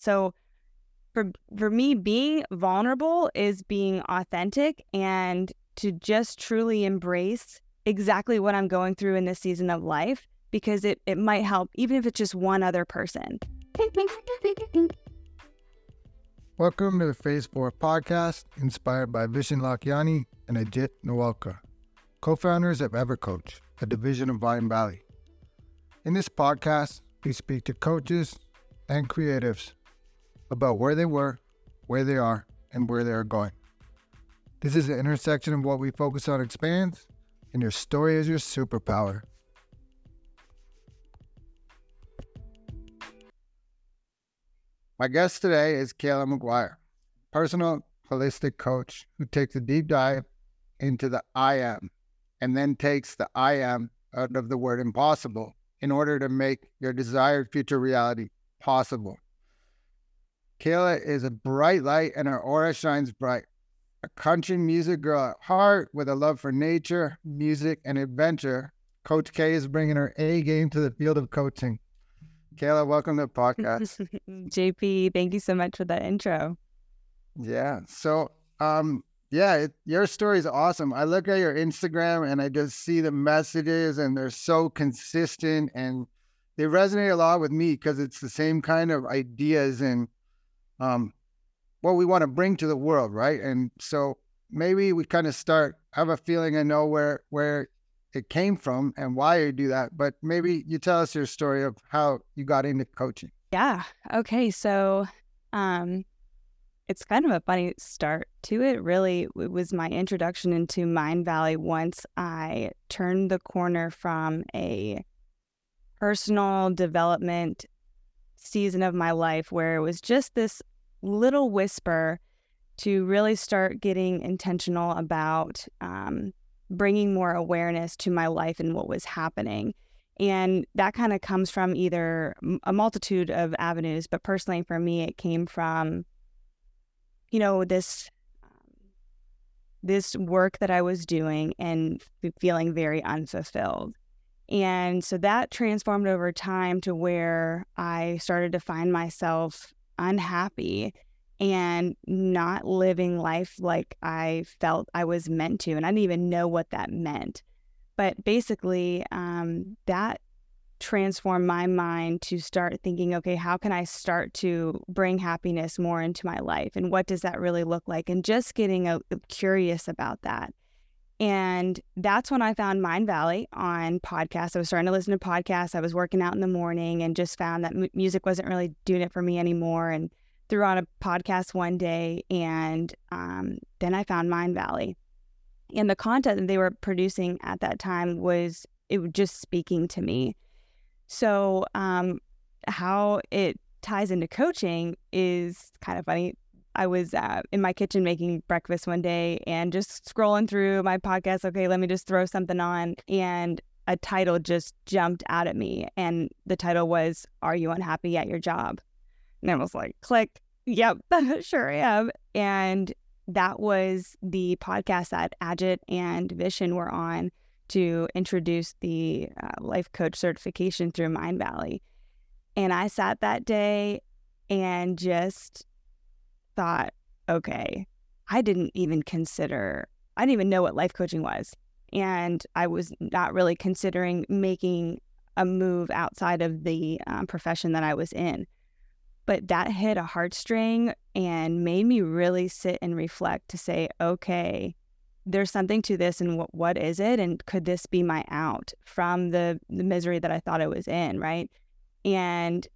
So for for me being vulnerable is being authentic and to just truly embrace exactly what I'm going through in this season of life because it it might help even if it's just one other person. Welcome to the Phase 4 podcast inspired by Vishen Lakhiani and Ajit Nawalkar, co-founders of EverCoach, a division of Mind Valley. In this podcast, we speak to coaches and creatives about where they were, where they are, and where they are going. This is the intersection of what we focus on expands, and your story is your superpower. My guest today is Kahla Maguire, personal holistic coach who takes a deep dive into the I am and then takes the I am out of the word impossible in order to make your desired future reality possible. Kahla is a bright light and her aura shines bright. A country music girl at heart with a love for nature, music, and adventure. Coach K is bringing her A game to the field of coaching. Kahla, welcome to the podcast. JP, thank you so much for that intro. Yeah. So, um, yeah, it, your story is awesome. I look at your Instagram and I just see the messages, and they're so consistent and they resonate a lot with me because it's the same kind of ideas and um, what we want to bring to the world, right? And so maybe we kind of start. I have a feeling I know where where it came from and why you do that, but maybe you tell us your story of how you got into coaching. Yeah. Okay. So, um, it's kind of a funny start to it. Really, it was my introduction into Mind Valley once I turned the corner from a personal development season of my life where it was just this little whisper to really start getting intentional about um, bringing more awareness to my life and what was happening. And that kind of comes from either a multitude of avenues, but personally for me, it came from, you know, this this work that I was doing and feeling very unfulfilled. And so that transformed over time to where I started to find myself unhappy and not living life like I felt I was meant to. And I didn't even know what that meant. But basically, um, that transformed my mind to start thinking, okay, how can I start to bring happiness more into my life? And what does that really look like? And just getting a, curious about that. And that's when I found Mind Valley on podcasts. I was starting to listen to podcasts. I was working out in the morning and just found that m- music wasn't really doing it for me anymore. And threw on a podcast one day, and um, then I found Mind Valley. And the content that they were producing at that time was it was just speaking to me. So um, how it ties into coaching is kind of funny. I was uh, in my kitchen making breakfast one day and just scrolling through my podcast. Okay, let me just throw something on. And a title just jumped out at me. And the title was, Are You Unhappy at Your Job? And I was like, click, yep, sure am. And that was the podcast that Ajit and Vishen were on to introduce the uh, life coach certification through Mind Valley. And I sat that day and just thought, okay, I didn't even consider, I didn't even know what life coaching was. And I was not really considering making a move outside of the um, profession that I was in. But that hit a heartstring and made me really sit and reflect to say, okay, there's something to this and what, what is it? And could this be my out from the, the misery that I thought I was in? Right. And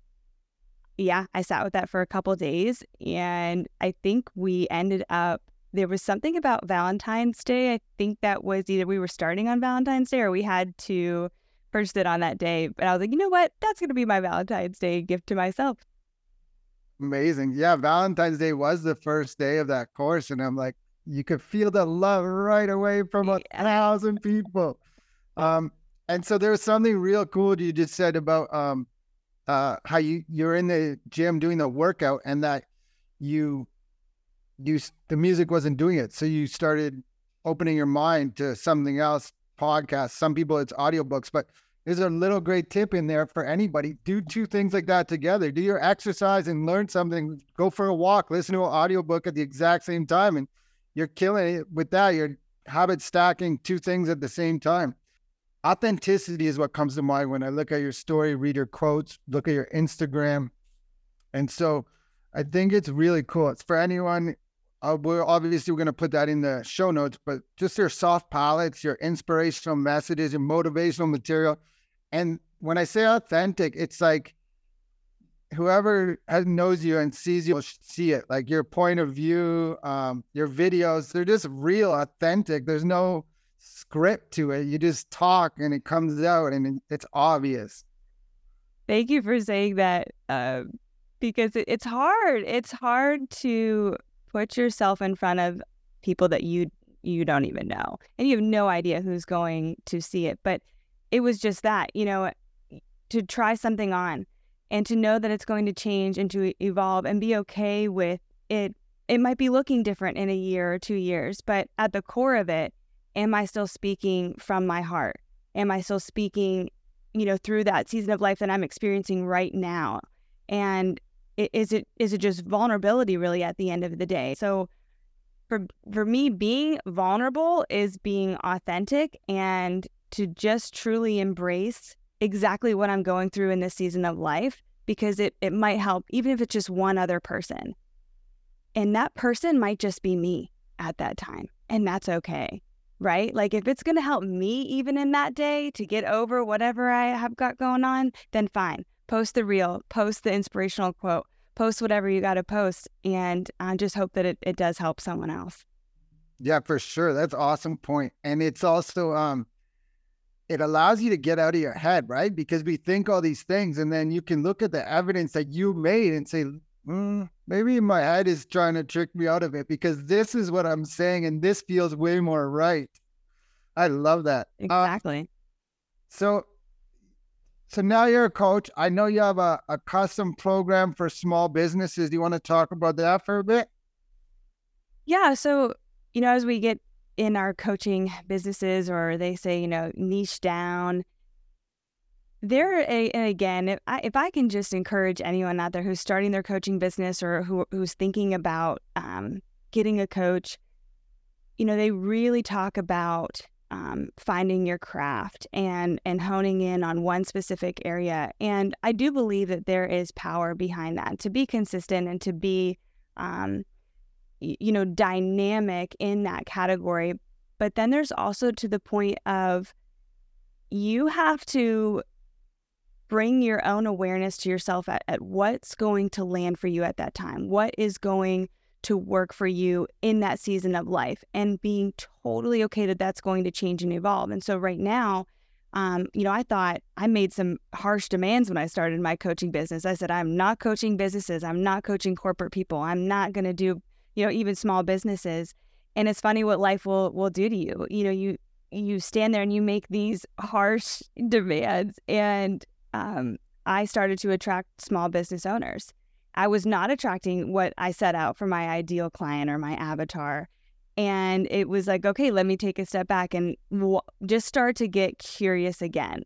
yeah, I sat with that for a couple days and I think we ended up there was something about Valentine's Day. I think that was either we were starting on Valentine's Day or we had to purchase it on that day. But I was like, you know what? That's going to be my Valentine's Day gift to myself. Amazing. Yeah, Valentine's Day was the first day of that course. And I'm like, you could feel the love right away from a yeah. thousand people. Um, and so there's something real cool you just said about um, uh, how you you're in the gym doing the workout and that you you the music wasn't doing it so you started opening your mind to something else podcasts some people it's audiobooks but There's a little great tip in there for anybody. Do two things like that together. Do your exercise and learn something. Go for a walk, listen to an audiobook at the exact same time. And you're killing it with that. You're habit stacking two things at the same time. Authenticity is what comes to mind when I look at your story, read your quotes, look at your Instagram. And so I think it's really cool. It's for anyone uh, we're obviously we're going to put that in the show notes, but just your soft palettes, your inspirational messages, your motivational material. And when I say authentic, it's like whoever has, knows you and sees you will see it. Like your point of view, um, your videos, they're just real, authentic. There's no script to it. You just talk and it comes out and it's obvious. Thank you for saying that uh, because it's hard. It's hard to put yourself in front of people that you you don't even know and you have no idea who's going to see it but it was just that you know to try something on and to know that it's going to change and to evolve and be okay with it it might be looking different in a year or 2 years but at the core of it am i still speaking from my heart? Am i still speaking you know through that season of life that i'm experiencing right now? And is it is it just vulnerability really at the end of the day? So for for me being vulnerable is being authentic and to just truly embrace exactly what i'm going through in this season of life because it it might help even if it's just one other person. And that person might just be me at that time and that's okay right like if it's going to help me even in that day to get over whatever i have got going on then fine post the reel, post the inspirational quote, post whatever you got to post, and I just hope that it, it does help someone else. Yeah, for sure. That's awesome point. And it's also um it allows you to get out of your head, right? Because we think all these things and then you can look at the evidence that you made and say, mm, maybe my head is trying to trick me out of it because this is what I'm saying and this feels way more right. I love that. Uh, exactly. Uh, so so now you're a coach. I know you have a, a custom program for small businesses. Do you want to talk about that for a bit? Yeah. So, you know, as we get in our coaching businesses, or they say, you know, niche down, there again, if I, if I can just encourage anyone out there who's starting their coaching business or who, who's thinking about um, getting a coach, you know, they really talk about um, finding your craft and and honing in on one specific area. And I do believe that there is power behind that to be consistent and to be, um, you know, dynamic in that category. But then there's also to the point of you have to bring your own awareness to yourself at, at what's going to land for you at that time. What is going to work for you in that season of life and being totally okay that that's going to change and evolve. And so right now, um, you know, I thought I made some harsh demands when I started my coaching business. I said, I'm not coaching businesses. I'm not coaching corporate people. I'm not going to do, you know, even small businesses. And it's funny what life will will do to you. You know, you you stand there and you make these harsh demands, and um, I started to attract small business owners. I was not attracting what I set out for my ideal client or my avatar. And it was like, okay, let me take a step back and w- just start to get curious again.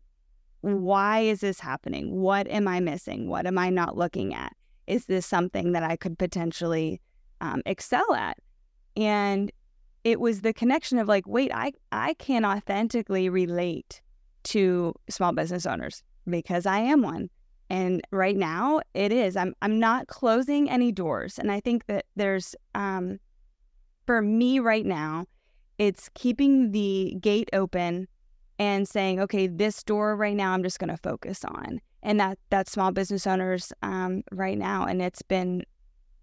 Why is this happening? What am I missing? What am I not looking at? Is this something that I could potentially um, excel at? And it was the connection of like, wait, I, I can authentically relate to small business owners because I am one. And right now it is. I'm I'm not closing any doors. And I think that there's um for me right now, it's keeping the gate open and saying, okay, this door right now I'm just gonna focus on. And that that's small business owners um, right now. And it's been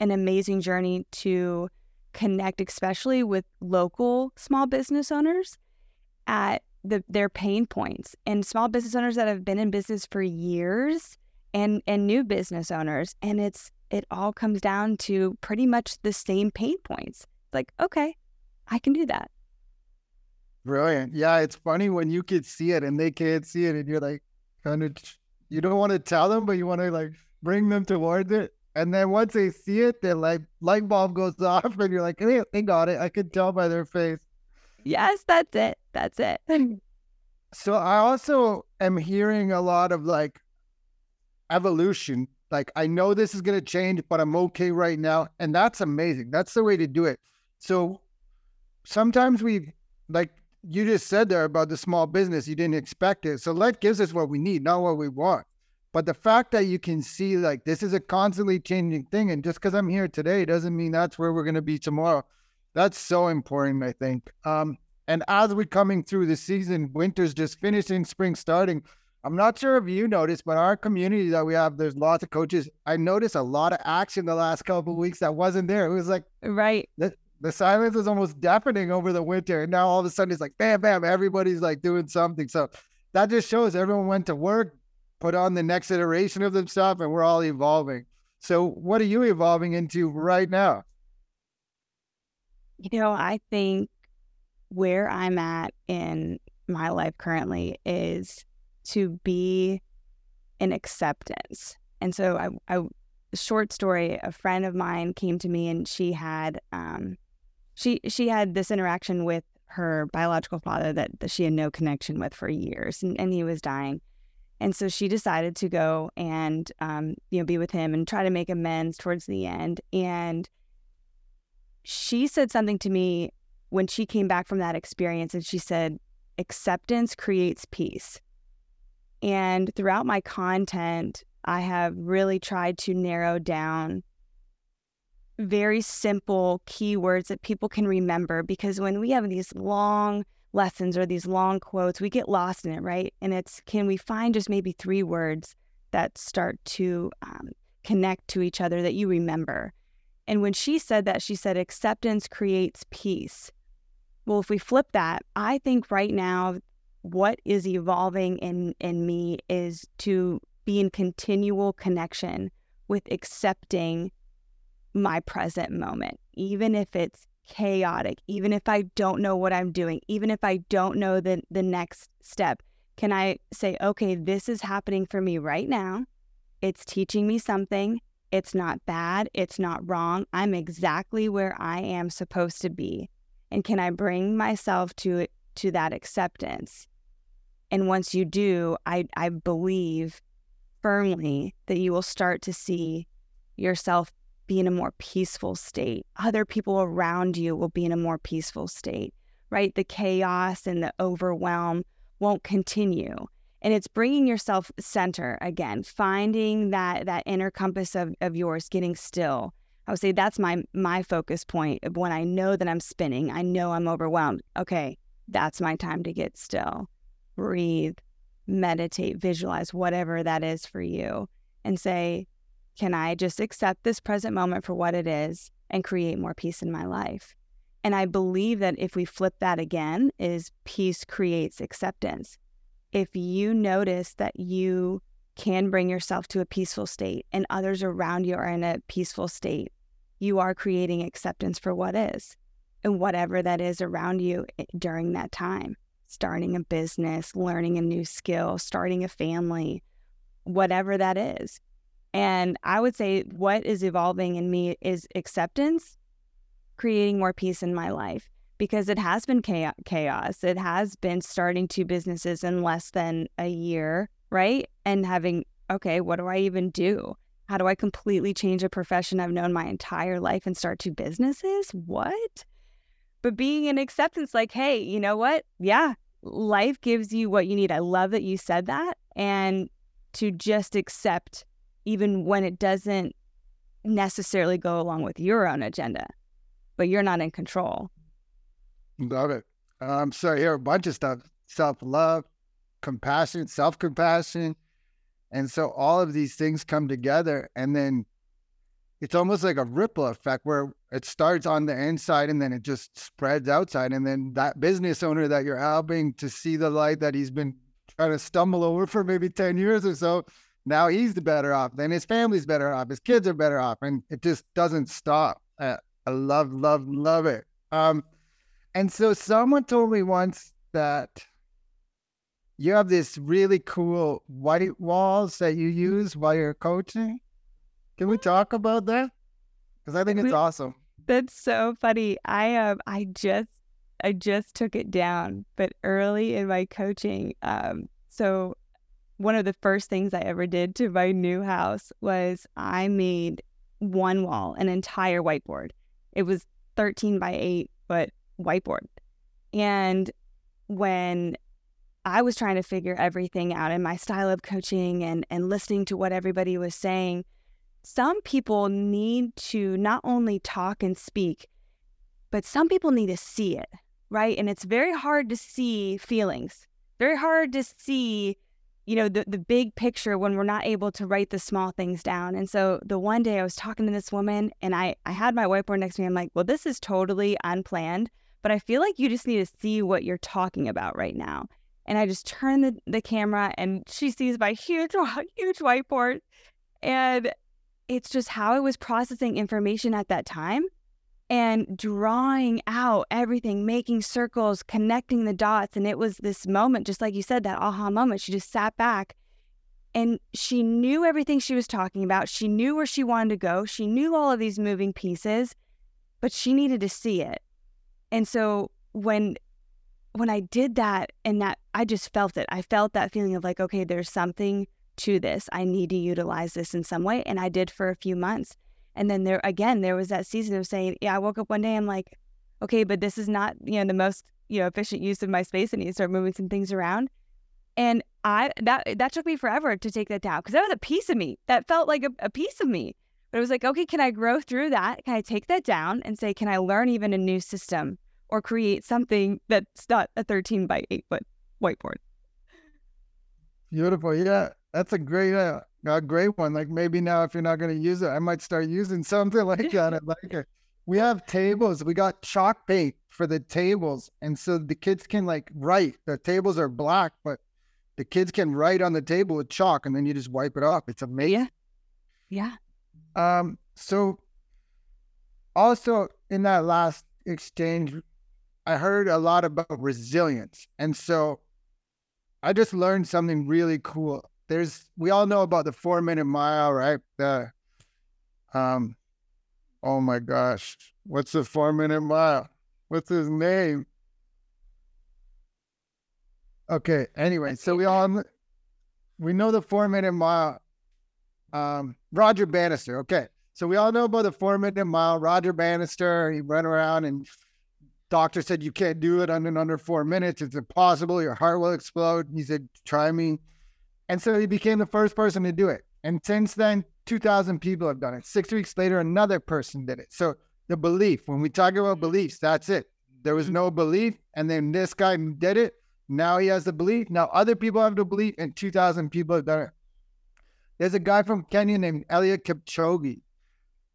an amazing journey to connect, especially with local small business owners at the, their pain points and small business owners that have been in business for years and and new business owners and it's it all comes down to pretty much the same pain points. Like okay i can do that. Brilliant. Yeah it's funny when you can see it and they can't see it and you're like kind of you don't want to tell them but you want to like bring them towards it and then once they see it their like light bulb goes off and you're like hey, they got it. I can tell by their face. Yes that's it that's it So I also am hearing a lot of like evolution. Like I know this is going to change, but I'm okay right now. And that's amazing. That's the way to do it. So sometimes we, like you just said there about the small business, you didn't expect it. So life gives us what we need, not what we want. But the fact that you can see like this is a constantly changing thing, and just because I'm here today doesn't mean that's where we're going to be tomorrow. That's so important, I think. Um, and as we're coming through the season, winter's just finishing, spring starting. I'm not sure if you noticed, but our community that we have, there's lots of coaches. I noticed a lot of action the last couple of weeks that wasn't there. It was like right. The, the silence was almost deafening over the winter. And now all of a sudden it's like bam, bam, everybody's like doing something. So that just shows everyone went to work, put on the next iteration of themselves, and we're all evolving. So what are you evolving into right now? You know, I think where I'm at in my life currently is to be in acceptance. And so I, I short story, a friend of mine came to me and she had um she she had this interaction with her biological father that, that she had no connection with for years and, and he was dying. And so she decided to go and um, you know, be with him and try to make amends towards the end. And she said something to me when she came back from that experience and she said, acceptance creates peace. And throughout my content, I have really tried to narrow down very simple keywords that people can remember because when we have these long lessons or these long quotes, we get lost in it, right? And it's can we find just maybe three words that start to um, connect to each other that you remember? And when she said that, she said, acceptance creates peace. Well, if we flip that, I think right now, what is evolving in, in me is to be in continual connection with accepting my present moment, even if it's chaotic, even if I don't know what I'm doing, even if I don't know the, the next step. Can I say, okay, this is happening for me right now? It's teaching me something. It's not bad. It's not wrong. I'm exactly where I am supposed to be. And can I bring myself to to that acceptance? And once you do, I, I believe firmly that you will start to see yourself be in a more peaceful state. Other people around you will be in a more peaceful state, right? The chaos and the overwhelm won't continue and it's bringing yourself center again finding that that inner compass of, of yours getting still i would say that's my my focus point when i know that i'm spinning i know i'm overwhelmed okay that's my time to get still breathe meditate visualize whatever that is for you and say can i just accept this present moment for what it is and create more peace in my life? And i believe that if we flip that again is peace creates acceptance. If you notice that you can bring yourself to a peaceful state and others around you are in a peaceful state, you are creating acceptance for what is and whatever that is around you eh, during that time. Starting a business, learning a new skill, starting a family, whatever that is. And I would say what is evolving in me is acceptance, creating more peace in my life because it has been chaos. It has been starting two businesses in less than a year, right? And having, okay, what do I even do? How do I completely change a profession I've known my entire life and start two businesses? What? But being in acceptance, like, hey, you know what? Yeah, life gives you what you need. I love that you said that. And to just accept, even when it doesn't necessarily go along with your own agenda, but you're not in control. Love it. Um, so I hear a bunch of stuff: self love, compassion, self compassion, and so all of these things come together, and then it's almost like a ripple effect where it starts on the inside and then it just spreads outside, and then that business owner that you're helping to see the light that he's been trying to stumble over for maybe ten years or so. Now he's the better off. Then his family's better off. His kids are better off, and it just doesn't stop. I, I love, love, love it. Um, and so someone told me once that you have this really cool white walls that you use while you're coaching. Can we talk about that? Because I think it's awesome. That's so funny. I um I just I just took it down, but early in my coaching, um, so one of the first things I ever did to my new house was I made one wall, an entire whiteboard. It was 13 by 8, but whiteboard. And when I was trying to figure everything out in my style of coaching and, and listening to what everybody was saying, some people need to not only talk and speak, but some people need to see it, right? And it's very hard to see feelings, very hard to see you know the the big picture when we're not able to write the small things down. And so the one day i was talking to this woman and i i had my whiteboard next to me. I'm like well this is totally unplanned but i feel like you just need to see what you're talking about right now and i just turn the, the camera and she sees my huge huge whiteboard and it's just how i was processing information at that time and drawing out everything, making circles, connecting the dots. And it was this moment, just like you said, that aha moment. She just sat back and she knew everything she was talking about. She knew where she wanted to go. She knew all of these moving pieces, but she needed to see it. And so when when I did that and that I just felt it. I felt that feeling of like, okay, there's something to this. I need to utilize this in some way. And I did for a few months. And then there again, there was that season of saying, yeah, I woke up one day, I'm like, okay, but this is not, you know, the most, you know, efficient use of my space. I need to start moving some things around. And I that that took me forever to take that down because that was a piece of me. That felt like a, a piece of me. But it was like, okay, can I grow through that? Can I take that down and say, can I learn even a new system or create something that's not a 13 by 8 foot whiteboard? Beautiful. Yeah, that's a great uh, a great one. Like maybe now, if you're not going to use it, I might start using something like that. I like it. We have tables. We got chalk paint for the tables, and so the kids can like write. The tables are black, but the kids can write on the table with chalk, and then you just wipe it off. It's amazing. Yeah. yeah. Um. So, also in that last exchange, I heard a lot about resilience, and so I just learned something really cool there's we all know about the four minute mile, right? The um oh my gosh, what's the four minute mile? What's his name? Okay, anyway, so we all we know the four minute mile. Um, Roger Bannister. Okay, so we all know about the four minute mile. Roger Bannister. He ran around and doctor said you can't do it under under four minutes. It's impossible. Your heart will explode. He said, "Try me." And so he became the first person to do it. And since then, 2,000 people have done it. Six weeks later, another person did it. So the belief, when we talk about beliefs, that's it. There was no belief. And then this guy did it. Now he has the belief. Now other people have the belief, and 2,000 people have done it. There's a guy from Kenya named Eliud Kipchoge,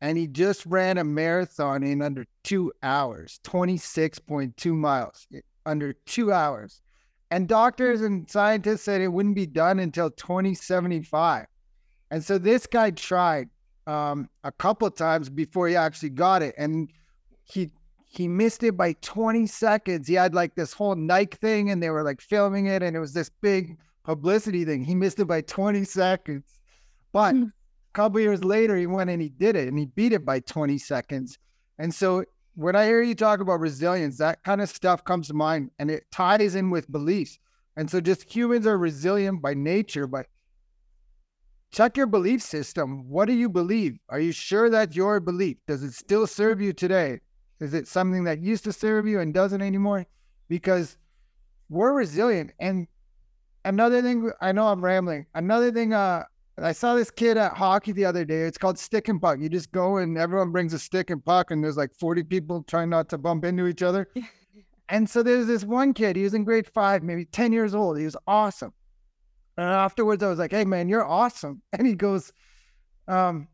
and he just ran a marathon in under two hours, 26.2 miles, under two hours. And doctors and scientists said it wouldn't be done until 2075. And so this guy tried um, a couple times before he actually got it. And he he missed it by 20 seconds. He had like this whole Nike thing and they were like filming it and it was this big publicity thing. He missed it by 20 seconds. But mm. A couple years later, he went and he did it and he beat it by 20 seconds. And so when I hear you talk about resilience, that kind of stuff comes to mind and it ties in with beliefs. And so just humans are resilient by nature, but check your belief system. What do you believe? Are you sure that's your belief? Does it still serve you today? Is it something that used to serve you and doesn't anymore? Because we're resilient. And another thing, I know I'm rambling. Another thing uh, I saw this kid at hockey the other day. It's called stick and puck. You just go and everyone brings a stick and puck, and there's like 40 people trying not to bump into each other. and so there's this one kid. He was in grade five, maybe 10 years old. He was awesome. And afterwards, I was like, "Hey, man, you're awesome." And he goes, "Um,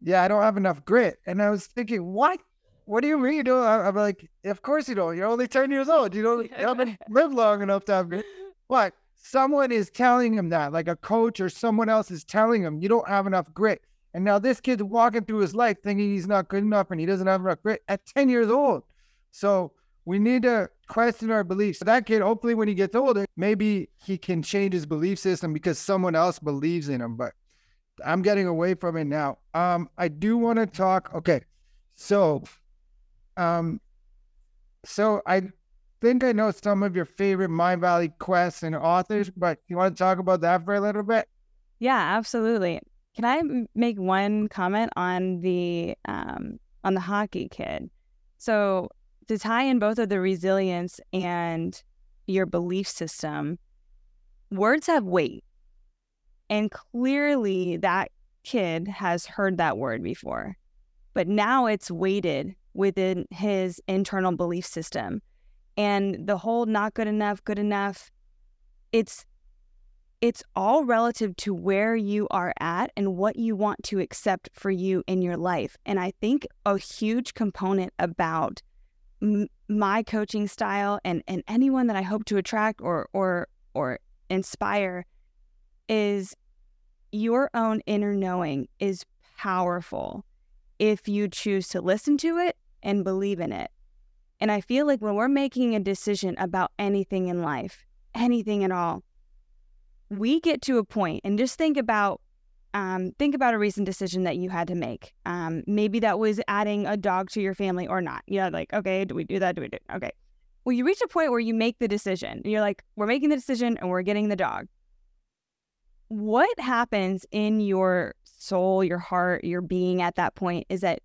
yeah, I don't have enough grit." And I was thinking, "What? What do you mean you don't?" I'm like, "Of course you don't. You're only 10 years old. You don't you haven't lived long enough to have grit." What? Someone is telling him that, like a coach or someone else is telling him, you don't have enough grit. And now this kid's walking through his life thinking he's not good enough and he doesn't have enough grit at 10 years old. So we need to question our beliefs. That kid, hopefully, when he gets older, maybe he can change his belief system because someone else believes in him. But I'm getting away from it now. Um, I do want to talk. Okay, so, um, so I think I know some of your favorite Mind Valley quests and authors, but you want to talk about that for a little bit? Yeah, absolutely. Can I make one comment on the um, on the hockey kid? So to tie in both of the resilience and your belief system, words have weight, and clearly that kid has heard that word before, but now it's weighted within his internal belief system, and the whole not good enough, good enough. It's it's all relative to where you are at and what you want to accept for you in your life. And I think a huge component about m- my coaching style and, and anyone that I hope to attract or, or, or inspire is your own inner knowing is powerful if you choose to listen to it and believe in it. And I feel like when we're making a decision about anything in life, anything at all, we get to a point and just think about um, think about a recent decision that you had to make. Um, maybe that was adding a dog to your family or not. You know, like, okay, do we do that? Do we do it? okay? Well, you reach a point where you make the decision. You're like, we're making the decision and we're getting the dog. What happens in your soul, your heart, your being at that point is that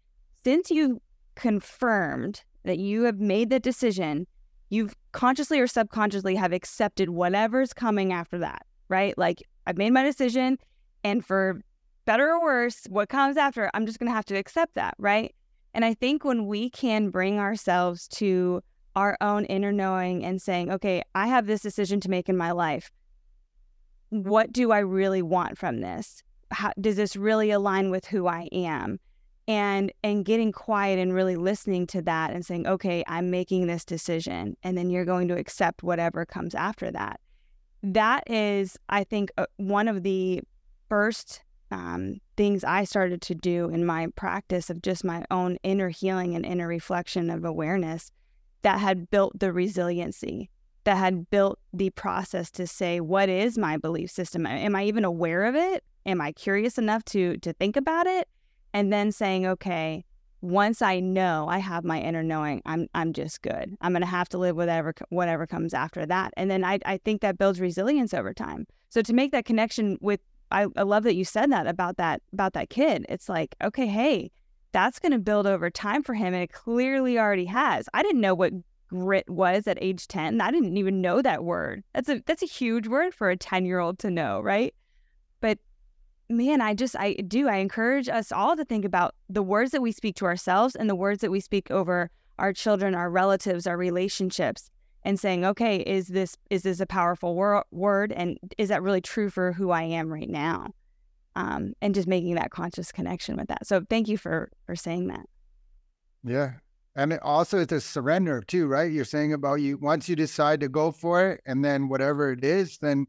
since you confirmed that you have made the decision, you've consciously or subconsciously have accepted whatever's coming after that right? Like I've made my decision and for better or worse, what comes after, I'm just going to have to accept that, right? And I think when we can bring ourselves to our own inner knowing and saying, okay, I have this decision to make in my life. What do I really want from this? How, does this really align with who I am? And and getting quiet and really listening to that and saying, okay, I'm making this decision, and then you're going to accept whatever comes after that that is, I think, uh, one of the first um, things I started to do in my practice of just my own inner healing and inner reflection of awareness that had built the resiliency, that had built the process to say, what is my belief system? Am I even aware of it? Am I curious enough to to think about it? And then saying, okay, once I know I have my inner knowing, I'm I'm just good. I'm gonna have to live whatever whatever comes after that, and then I I think that builds resilience over time. So to make that connection with, I, I love that you said that about that about that kid. It's like okay, hey, that's gonna build over time for him, and it clearly already has. I didn't know what grit was at age ten. I didn't even know that word. That's a that's a huge word for a ten year old to know, right? Man, I just, I do, I encourage us all to think about the words that we speak to ourselves and the words that we speak over our children, our relatives, our relationships, and saying, okay, is this, is this a powerful wor- word? And is that really true for who I am right now? Um, and just making that conscious connection with that. So thank you for, for saying that. Yeah. And it also it's a surrender too, right? You're saying about you once you decide to go for it and then whatever it is, then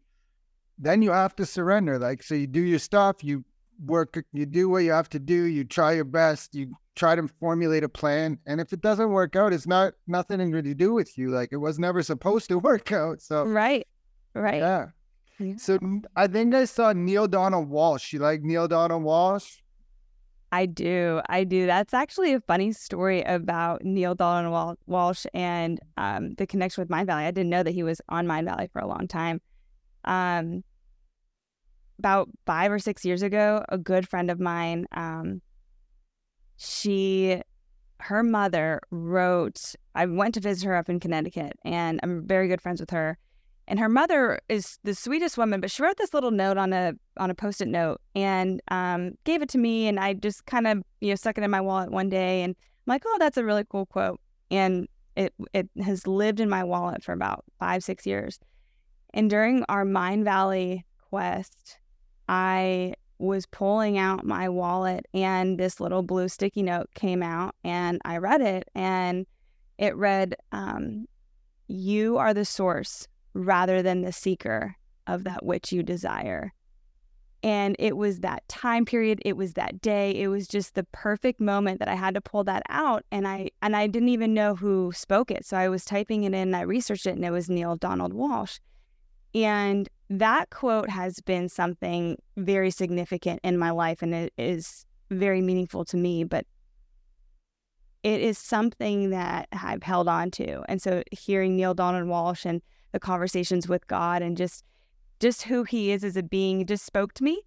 then you have to surrender. Like, so you do your stuff, you work, you do what you have to do, you try your best, you try to formulate a plan. And if it doesn't work out, it's not nothing to do with you. Like, it was never supposed to work out. So, right, right. Yeah. yeah. So I think I saw Neale Donald Walsch. You like Neale Donald Walsch? I do. I do. That's actually a funny story about Neale Donald Walsch and um, the connection with Mind Valley. I didn't know that he was on Mind Valley for a long time. Um, about five or six years ago, a good friend of mine, um, she, her mother wrote, I went to visit her up in Connecticut and I'm very good friends with her. And her mother is the sweetest woman, but she wrote this little note on a on a post-it note and um, gave it to me, and I just kind of you know stuck it in my wallet one day, and I'm like, oh, that's a really cool quote, and it it has lived in my wallet for about five six years. And during our Mindvalley quest, I was pulling out my wallet and this little blue sticky note came out and I read it and it read, um, You are the source rather than the seeker of that which you desire. And it was that time period, it was that day, it was just the perfect moment that I had to pull that out and I and I didn't even know who spoke it. So I was typing it in and I researched it and it was Neale Donald Walsch. And that quote has been something very significant in my life and it is very meaningful to me. But it is something that I've held on to. And so hearing Neale Donald Walsch and the conversations with God and just just who he is as a being just spoke to me.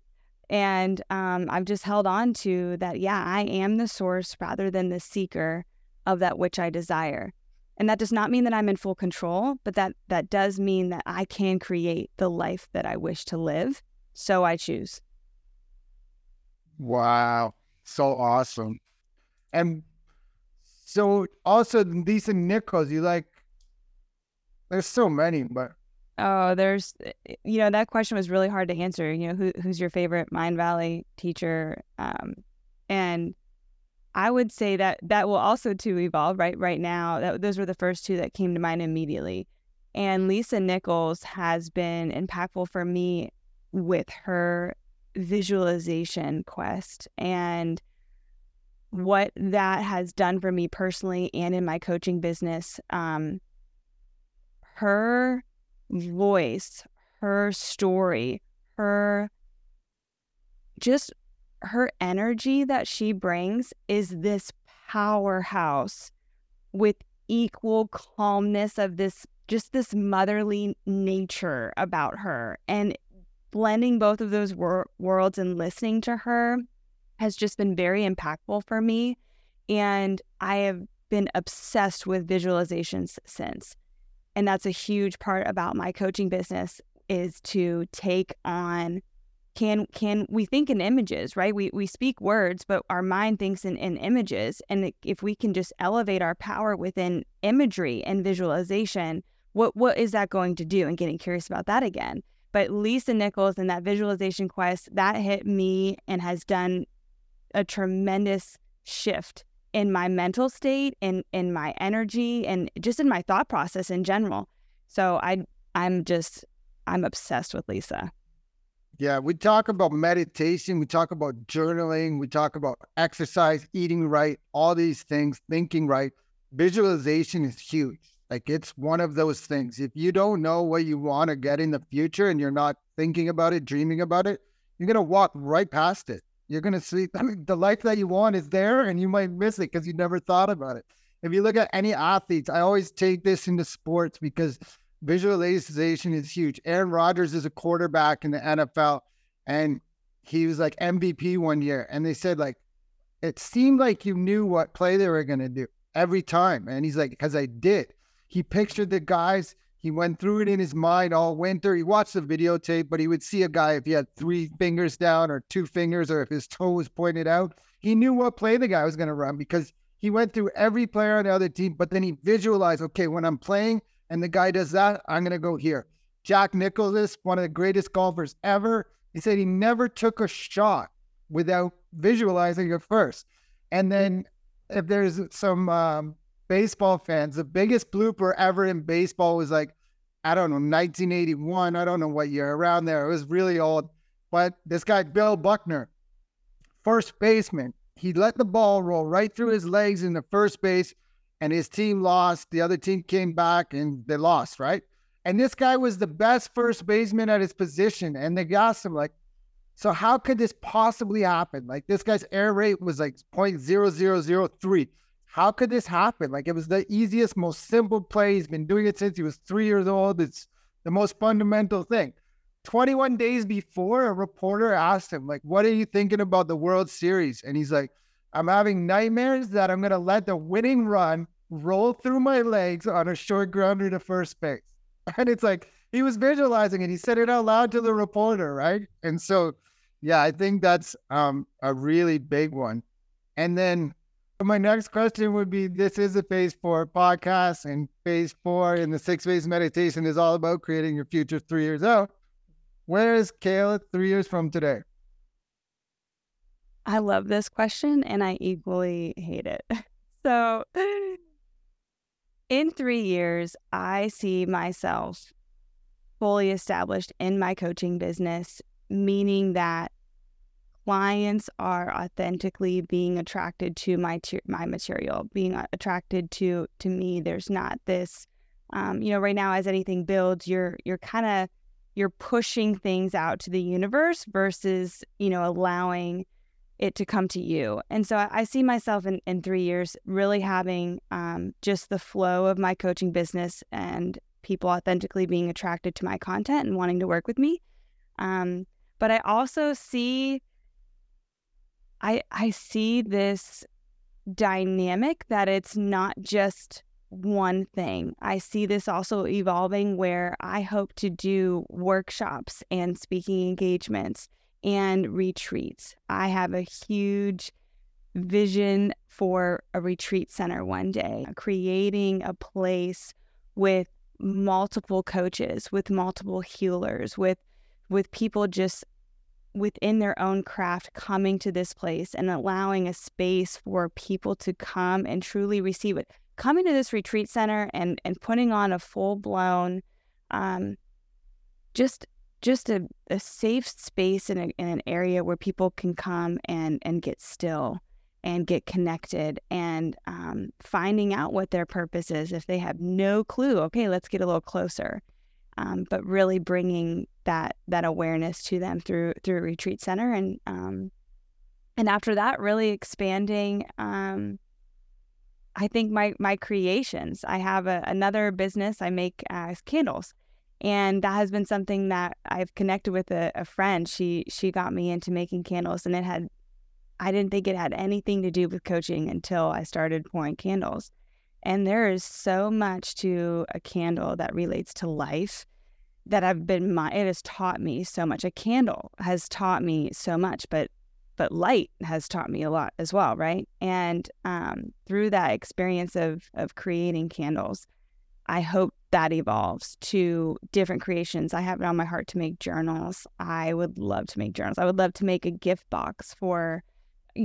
And um, I've just held on to that, yeah, I am the source rather than the seeker of that which I desire. And that does not mean that I'm in full control, but that that does mean that I can create the life that I wish to live. So I choose. Wow. So awesome. And so also Lisa Nichols, you like there's so many, but Oh, there's, you know, that question was really hard to answer. You know, who, who's your favorite Mind Valley teacher? Um, and I would say that that will also to evolve. Right, right now, that, those were the first two that came to mind immediately. And Lisa Nichols has been impactful for me with her visualization quest and what that has done for me personally and in my coaching business. Um, her voice, her story, her just her energy that she brings is this powerhouse with equal calmness of this just this motherly nature about her. And blending both of those wor- worlds and listening to her has just been very impactful for me. And i have been obsessed with visualizations since. And that's a huge part about my coaching business is to take on can can we think in images right? We we speak words but our mind thinks in, in images. And if we can just elevate our power within imagery and visualization what what is that going to do? And getting curious about that again. But lisa nichols and that visualization quest that hit me and has done a tremendous shift in my mental state in in my energy and just in my thought process in general. So i i'm just i'm obsessed with lisa yeah we talk about meditation we talk about journaling we talk about exercise eating right all these things thinking right. Visualization is huge. Like it's one of those things. If you don't know what you want to get in the future and you're not thinking about it dreaming about it you're going to walk right past it. You're going to see I mean, the life that you want is there and you might miss it because you never thought about it. If you look at any athletes, I always take this into sports because visualization is huge. Aaron Rodgers is a quarterback in the NFL and he was like MVP one year. And they said, like, it seemed like you knew what play they were going to do every time. And he's like, because I did. He pictured the guys he went through it in his mind all winter. He watched the videotape, but he would see a guy if he had three fingers down or two fingers or if his toe was pointed out. He knew what play the guy was going to run because he went through every player on the other team, but then he visualized, okay, when I'm playing and the guy does that, I'm going to go here. Jack Nicklaus, one of the greatest golfers ever, he said he never took a shot without visualizing it first. And then if there's some um, baseball fans, the biggest blooper ever in baseball was like, I don't know, 1981. I don't know what year around there. It was really old. But this guy, Bill Buckner, first baseman, he let the ball roll right through his legs in the first base, and his team lost. The other team came back and they lost, right? And this guy was the best first baseman at his position. And they asked him, like, so how could this possibly happen? Like, this guy's error rate was like 0.0003. How could this happen? Like it was the easiest, most simple play. He's been doing it since he was three years old. It's the most fundamental thing. 21 days before, a reporter asked him, like, what are you thinking about the World Series? And he's like, I'm having nightmares that I'm going to let the winning run roll through my legs on a short grounder to first base. And it's like, he was visualizing it. He said it out loud to the reporter, right? And so, yeah, I think that's um, a really big one. And then my next question would be this is a phase four podcast, and phase four in the six phase meditation is all about creating your future three years out. Where is Kahla three years from today? I love this question and I equally hate it. So, in three years, I see myself fully established in my coaching business, meaning that clients are authentically being attracted to my my material, being attracted to to me. There's not this, um, you know, right now as anything builds, you're you're kind of you're pushing things out to the universe versus you know allowing it to come to you. And so I, see myself in, in three years really having um, just the flow of my coaching business and people authentically being attracted to my content and wanting to work with me. Um, but I also see I I see this dynamic that it's not just one thing. I see this also evolving where I hope to do workshops and speaking engagements and retreats. I have a huge vision for a retreat center one day, creating a place with multiple coaches, with multiple healers, with with people just within their own craft coming to this place and allowing a space for people to come and truly receive it. Coming to this retreat center and and putting on a full blown um just just a, a safe space in, a, in an area where people can come and and get still and get connected and um, finding out what their purpose is if they have no clue okay let's get a little closer um, but really bringing that that awareness to them through through a retreat center and um, and after that really expanding um, i think my my creations. I have a, another business i make candles and that has been something that I've connected with a, a, friend. She she got me into making candles, and it had I didn't think it had anything to do with coaching until I started pouring candles. And there is so much to a candle that relates to life that I've been my it has taught me so much. A candle has taught me so much, but but light has taught me a lot as well, right? And um, through that experience of of creating candles, I hope that evolves to different creations. I have it on my heart to make journals. I would love to make journals. I would love to make a gift box for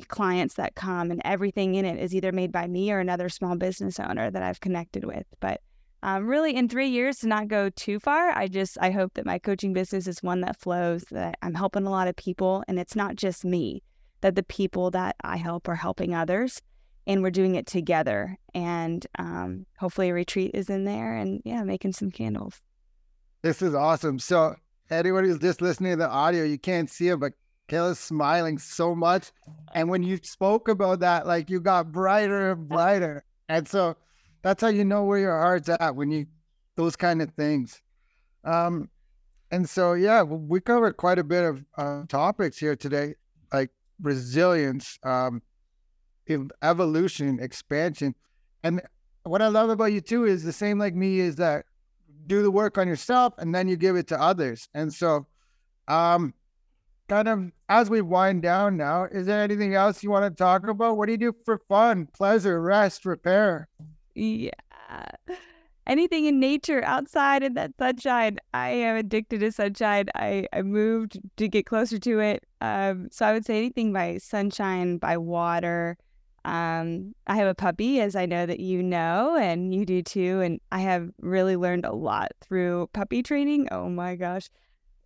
clients that come, and everything in it is either made by me or another small business owner that I've connected with. But um, really, in three years, to not go too far, I just I hope that my coaching business is one that flows. That I'm helping a lot of people, and it's not just me. That the people that I help are helping others and we're doing it together. And um, hopefully, a retreat is in there, and yeah, making some candles. This is awesome. So, anyone who's just listening to the audio, you can't see it, but Kahla's smiling so much. And when you spoke about that, like you got brighter and brighter. And so that's how you know where your heart's at when you those kind of things. Um, and so yeah, we covered quite a bit of uh, topics here today, like resilience, um, evolution, expansion. And what I love about you too is the same like me is that do the work on yourself and then you give it to others. And so, um, kind of as we wind down now, is there anything else you want to talk about? What do you do for fun, pleasure, rest, repair? Yeah. Anything in nature outside in that sunshine. I am addicted to sunshine. I, I moved to get closer to it. Um, so I would say anything by sunshine, by water, um, I have a puppy, as I know that you know, and you do too. And I have really learned a lot through puppy training. Oh my gosh.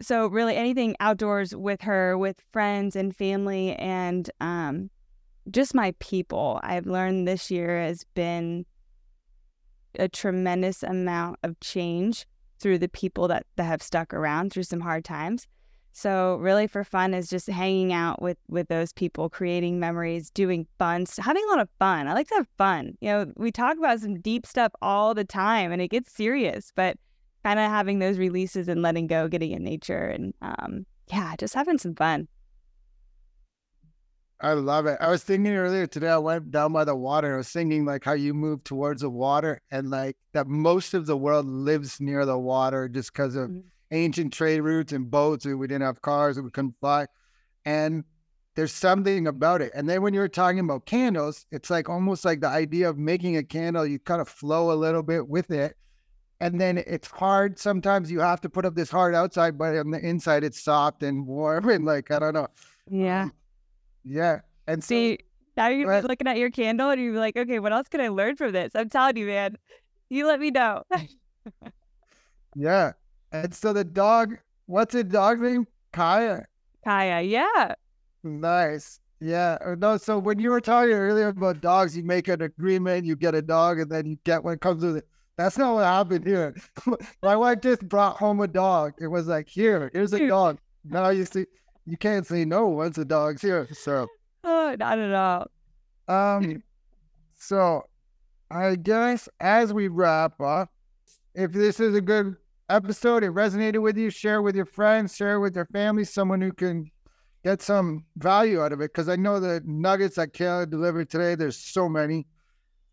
So, really, anything outdoors with her, with friends and family, and um, just my people, I've learned this year has been a tremendous amount of change through the people that, that have stuck around through some hard times. So really for fun is just hanging out with with those people, creating memories, doing fun, having a lot of fun. I like to have fun. You know, we talk about some deep stuff all the time and it gets serious, but kind of having those releases and letting go, getting in nature and um yeah, just having some fun. I love it. I was thinking earlier today, I went down by the water. I was thinking like how you move towards the water and like that most of the world lives near the water just because of mm-hmm ancient trade routes and boats, and we didn't have cars and we couldn't fly. And there's something about it. And then when you're talking about candles, it's like almost like the idea of making a candle, you kind of flow a little bit with it. And then it's hard. Sometimes you have to put up this hard outside, but on the inside it's soft and warm and like I don't know. Yeah. Um, yeah. And see so, now you're looking at your candle and you're like, okay, what else can I learn from this? I'm telling you, man. You let me know. yeah. And so the dog, what's the dog name? Kaya. Kaya, yeah. Nice. Yeah. Uh, no, so when you were talking earlier about dogs, you make an agreement, you get a dog, and then you get one comes with it. That's not what happened here. My wife just brought home a dog. It was like, here, here's a dog. Now you see, you can't say no once a dog's here. So oh, not at all. Um, so I guess as we wrap up, if this is a good episode, it resonated with you, share with your friends, share with your family, someone who can get some value out of it. Because I know the nuggets that Kahla delivered today, there's so many.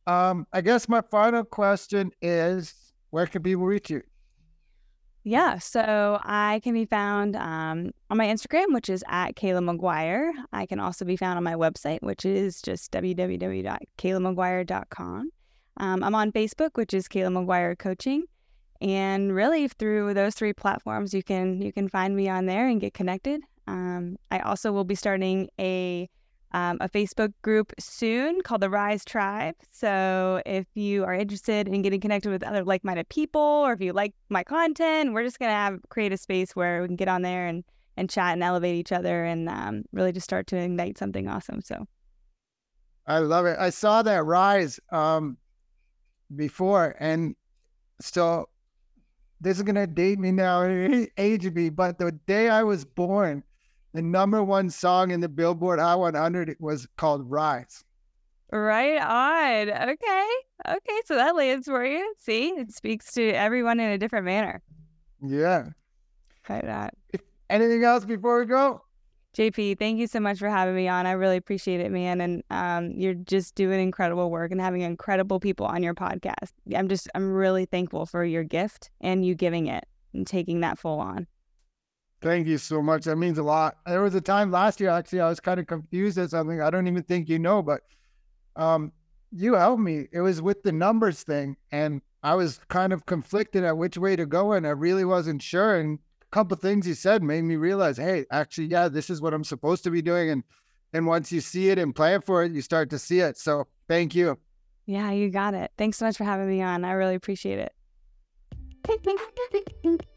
Um, I guess my final question is where can people reach you? Yeah, so I can be found um, on my Instagram, which is at Kahla Maguire. I can also be found on my website, which is just www.kahlamaguire.com. Um, I'm on Facebook, which is Kahla Maguire Coaching, and really through those three platforms, you can you can find me on there and get connected. Um, I also will be starting a um, a Facebook group soon called the Rise Tribe. So if you are interested in getting connected with other like-minded people, or if you like my content, we're just gonna have create a space where we can get on there and and chat and elevate each other and um, really just start to ignite something awesome. So I love it. I saw that rise um, before, and so this is gonna date me now, age me, but the day I was born the number one song in the Billboard Hot 100 was called Rise. Right on. Okay. Okay. So that lands for you. See, it speaks to everyone in a different manner. Yeah. Right that. anything else before we go? JP, thank you so much for having me on. I really appreciate it, man. And um, you're just doing incredible work and having incredible people on your podcast. I'm just, I'm really thankful for your gift and you giving it and taking that full on. Thank you so much. That means a lot. There was a time last year, actually, I was kind of confused at something. I don't even think you know, but um, you helped me. It was with the numbers thing, and I was kind of conflicted at which way to go, and I really wasn't sure. And couple things you said made me realize, hey, actually, yeah, this is what I'm supposed to be doing. And and once you see it and plan for it, you start to see it. So thank you. Yeah, you got it. Thanks so much for having me on. I really appreciate it.